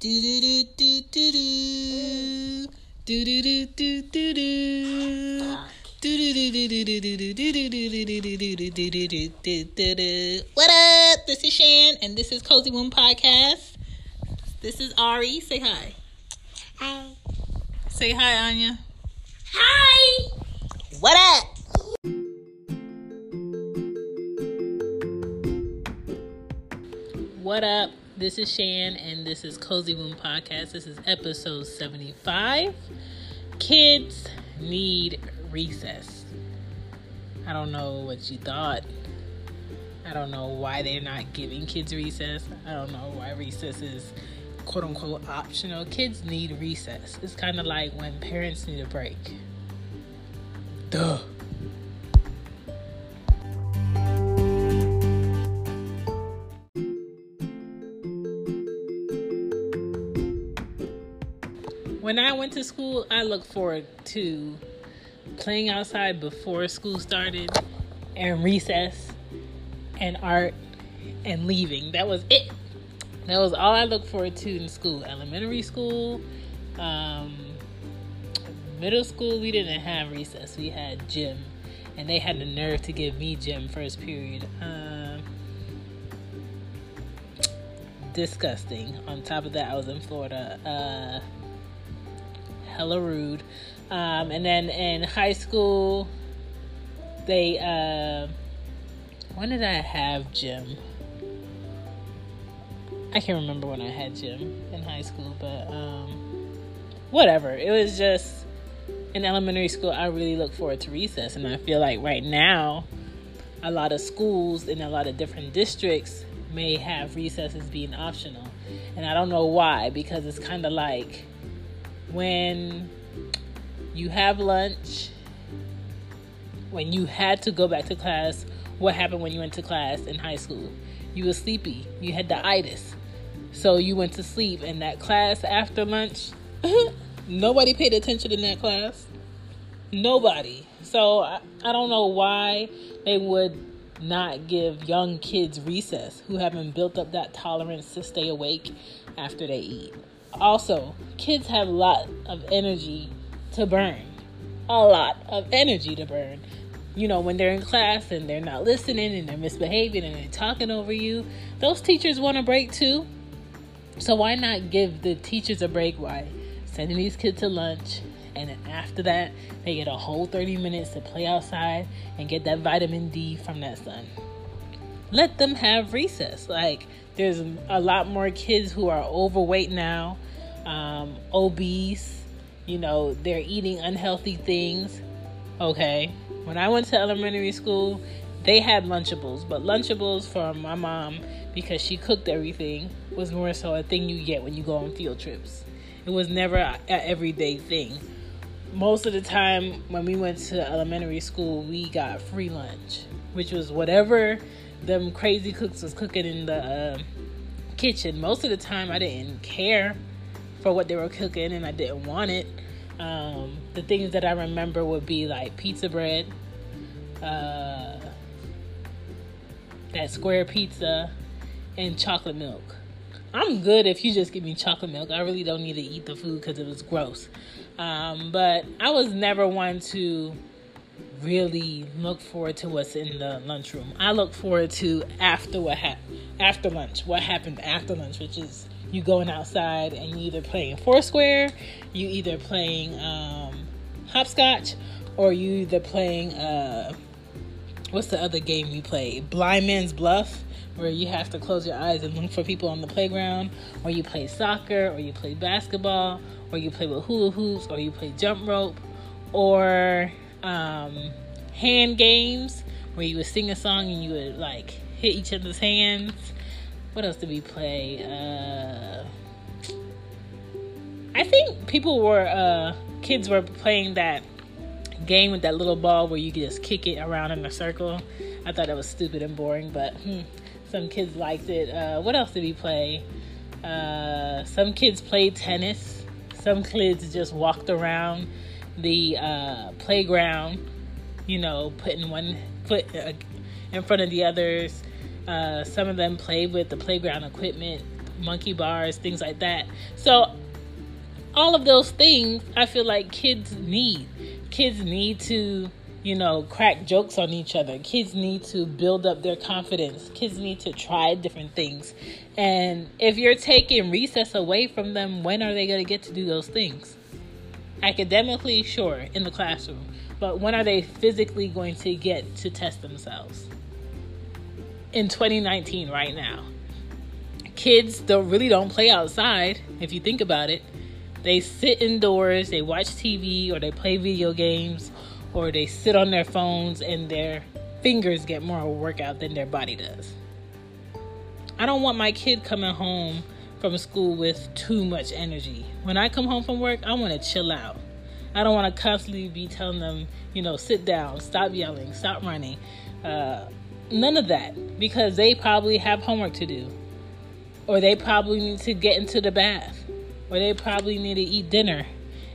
Do do do do do do. Do do do do do do. What up? This is Shan, and this is Cozy Womb Podcast. This is Ari. Say hi. Hi. Say hi, Anya. Hi. What up? What up? This is Shan, and this is Cozy Womb Podcast. This is episode 75. Kids need recess. I don't know what you thought. I don't know why they're not giving kids recess. I don't know why recess is quote unquote optional. Kids need recess. It's kind of like when parents need a break. Duh. When I went to school, I looked forward to playing outside before school started and recess and art and leaving. That was it. That was all I looked forward to in school. Elementary school, um, middle school, we didn't have recess. We had gym, and they had the nerve to give me gym first period. Um, disgusting. On top of that, I was in Florida. Uh, hella rude. Um, and then in high school, they uh, when did I have gym? I can't remember when I had gym in high school, but um, whatever. It was just in elementary school. I really look forward to recess, and I feel like right now, a lot of schools in a lot of different districts may have recesses being optional, and I don't know why because it's kind of like when you have lunch, when you had to go back to class, what happened when you went to class in high school? You were sleepy. You had the itis. So you went to sleep and that class after lunch, nobody paid attention in that class. Nobody. So I, I don't know why they would not give young kids recess who haven't built up that tolerance to stay awake after they eat. Also, kids have a lot of energy to burn. A lot of energy to burn. You know, when they're in class and they're not listening and they're misbehaving and they're talking over you, those teachers want a break too. So why not give the teachers a break by sending these kids to lunch and then after that they get a whole 30 minutes to play outside and get that vitamin D from that sun. Let them have recess. Like there's a lot more kids who are overweight now, um, obese. You know, they're eating unhealthy things. Okay. When I went to elementary school, they had Lunchables, but Lunchables from my mom, because she cooked everything, was more so a thing you get when you go on field trips. It was never an everyday thing. Most of the time, when we went to elementary school, we got free lunch, which was whatever them crazy cooks was cooking in the uh, kitchen. Most of the time, I didn't care for what they were cooking, and I didn't want it. Um, the things that I remember would be like pizza bread, uh, that square pizza, and chocolate milk. I'm good if you just give me chocolate milk. I really don't need to eat the food because it was gross. Um, but I was never one to really look forward to what's in the lunchroom. I look forward to after what happened after lunch. What happened after lunch, which is you going outside and you either playing Foursquare, you either playing um, hopscotch, or you either playing uh, what's the other game you play? Blind Man's Bluff, where you have to close your eyes and look for people on the playground, or you play soccer, or you play basketball, or you play with hula hoops, or you play jump rope, or um, hand games where you would sing a song and you would like hit each other's hands. What else did we play? Uh, I think people were uh kids were playing that game with that little ball where you just kick it around in a circle. I thought that was stupid and boring, but hmm, some kids liked it. Uh, what else did we play? Uh, some kids played tennis. Some kids just walked around the uh, playground, you know, putting one foot uh, in front of the others. Uh, some of them played with the playground equipment, monkey bars, things like that. So, all of those things I feel like kids need. Kids need to you know, crack jokes on each other. Kids need to build up their confidence. Kids need to try different things. And if you're taking recess away from them, when are they going to get to do those things? Academically, sure, in the classroom. But when are they physically going to get to test themselves? In 2019, right now. Kids don't really don't play outside, if you think about it. They sit indoors, they watch TV, or they play video games or they sit on their phones and their fingers get more a workout than their body does. I don't want my kid coming home from school with too much energy. When I come home from work, I want to chill out. I don't want to constantly be telling them, you know, sit down, stop yelling, stop running. Uh, none of that because they probably have homework to do, or they probably need to get into the bath, or they probably need to eat dinner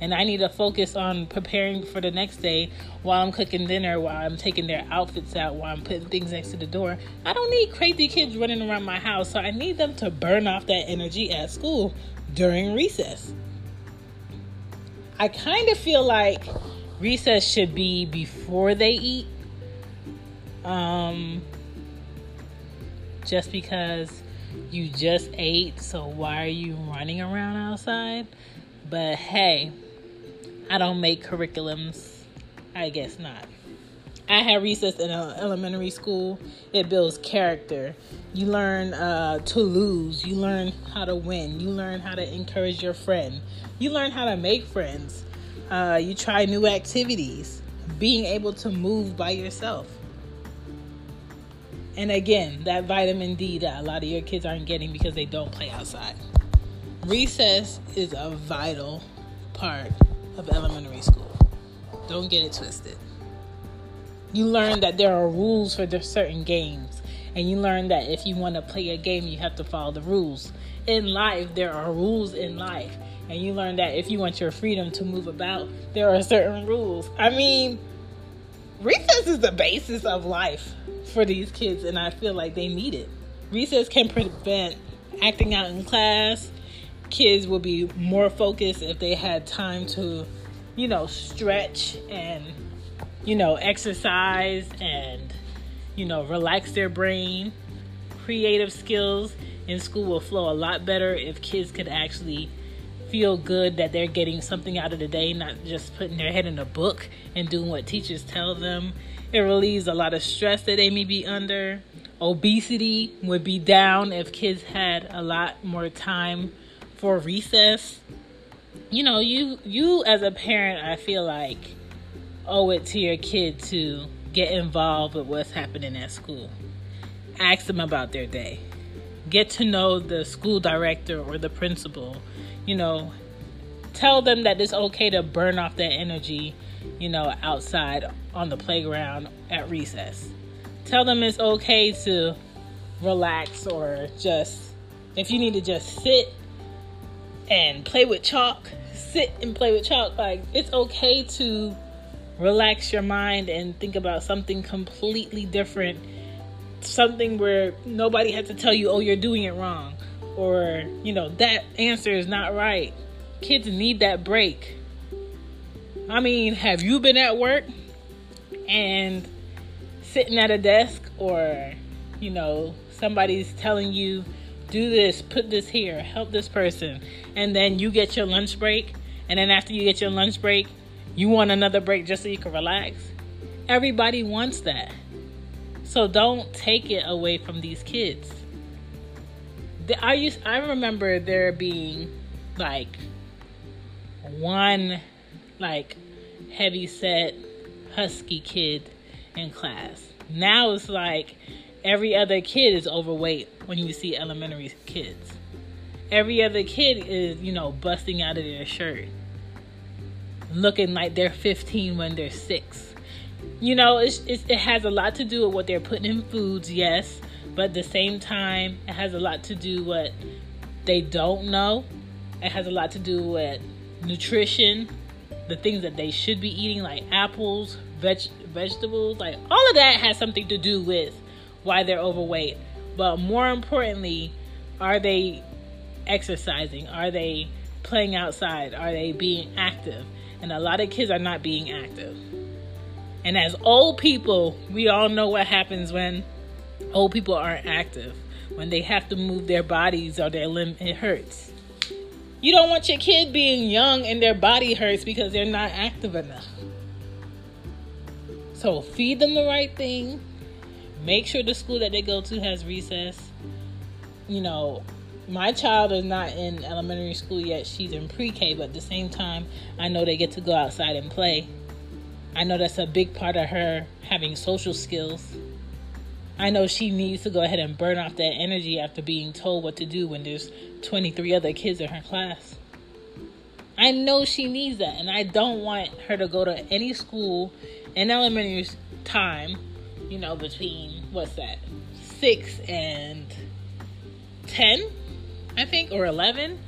and I need to focus on preparing for the next day while I'm cooking dinner, while I'm taking their outfits out, while I'm putting things next to the door. I don't need crazy kids running around my house, so I need them to burn off that energy at school during recess. I kind of feel like recess should be before they eat. Um, just because you just ate, so why are you running around outside? But hey, I don't make curriculums. I guess not. I had recess in elementary school. It builds character. You learn uh, to lose. You learn how to win. You learn how to encourage your friend. You learn how to make friends. Uh, you try new activities. Being able to move by yourself. And again, that vitamin D that a lot of your kids aren't getting because they don't play outside. Recess is a vital part of elementary school. Don't get it twisted. You learn that there are rules for certain games, and you learn that if you want to play a game, you have to follow the rules. In life, there are rules in life, and you learn that if you want your freedom to move about, there are certain rules. I mean, recess is the basis of life for these kids, and I feel like they need it. Recess can prevent acting out in class, kids would be more focused if they had time to, you know, stretch and, you know, exercise and, you know, relax their brain. Creative skills in school will flow a lot better if kids could actually feel good that they're getting something out of the day, not just putting their head in a book and doing what teachers tell them. It relieves a lot of stress that they may be under. Obesity would be down if kids had a lot more time for recess, you know, you you as a parent, I feel like owe it to your kid to get involved with what's happening at school. Ask them about their day. Get to know the school director or the principal. You know, tell them that it's okay to burn off that energy, you know, outside on the playground at recess. Tell them it's okay to relax or just if you need to just sit and play with chalk, sit and play with chalk. Like it's okay to relax your mind and think about something completely different. Something where nobody had to tell you, oh, you're doing it wrong. Or, you know, that answer is not right. Kids need that break. I mean, have you been at work and sitting at a desk or, you know, somebody's telling you, do this, put this here, help this person. And then you get your lunch break. And then after you get your lunch break, you want another break just so you can relax. Everybody wants that. So don't take it away from these kids. I used I remember there being like one like heavy set husky kid in class. Now it's like every other kid is overweight when you see elementary kids. every other kid is, you know, busting out of their shirt, looking like they're 15 when they're six. You know, it's, it's, it has a lot to do with what they're putting in foods, yes, but at the same time, it has a lot to do what they don't know. It has a lot to do with nutrition, the things that they should be eating, like apples, veg- vegetables, like all of that has something to do with why they're overweight. But more importantly, are they exercising? Are they playing outside? Are they being active? And a lot of kids are not being active. And as old people, we all know what happens when old people aren't active. When they have to move their bodies or their limb, it hurts. You don't want your kid being young and their body hurts because they're not active enough. So feed them the right thing. Make sure the school that they go to has recess. You know, my child is not in elementary school yet. She's in pre K, but at the same time, I know they get to go outside and play. I know that's a big part of her having social skills. I know she needs to go ahead and burn off that energy after being told what to do when there's 23 other kids in her class. I know she needs that, and I don't want her to go to any school in elementary time, you know, between what's that, six and 10, I think, or 11,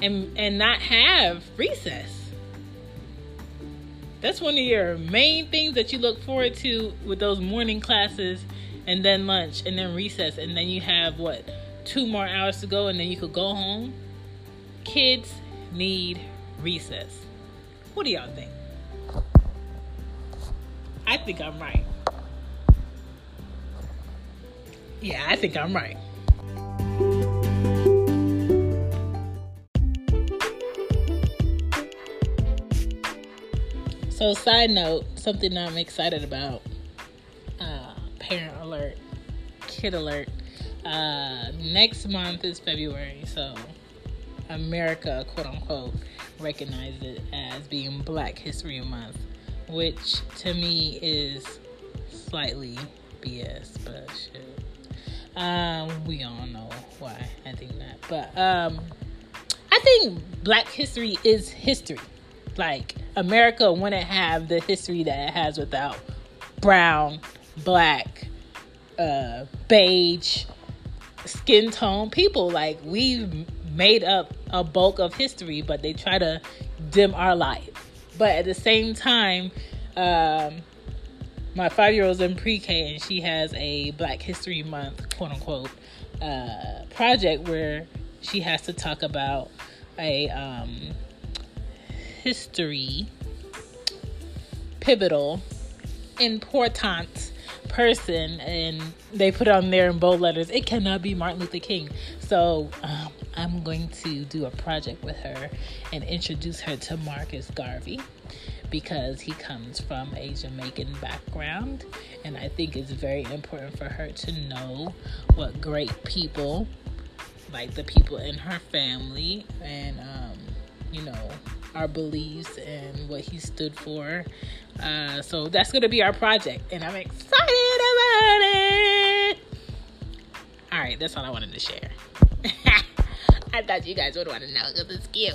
and, and not have recess. That's one of your main things that you look forward to with those morning classes and then lunch and then recess and then you have what two more hours to go and then you could go home. Kids need recess. What do y'all think? I think i'm right yeah i think i'm right so side note something i'm excited about parent alert, kid alert. Uh, next month is February, so America, quote unquote, recognizes it as being Black History Month, which to me is slightly BS, but shit. Um, we all know why I think that. But um, I think Black history is history. Like America wouldn't have the history that it has without brown black, uh, beige, skin tone people. Like we've made up a bulk of history, but they try to dim our light. But at the same time, um, my five year old's in pre K and she has a Black History Month, quote unquote, uh, project where she has to talk about a um, history pivotal important person and they put on there in bold letters it cannot be martin luther king. So um, i'm going to do a project with her and introduce her to marcus garvey because he comes from a jamaican background and i think it's very important for her to know what great people like the people in her family and um, you know our beliefs and what he stood for uh, so that's going to be our project, and I'm excited about it. All right, that's all I wanted to share. I thought you guys would want to know because it's cute.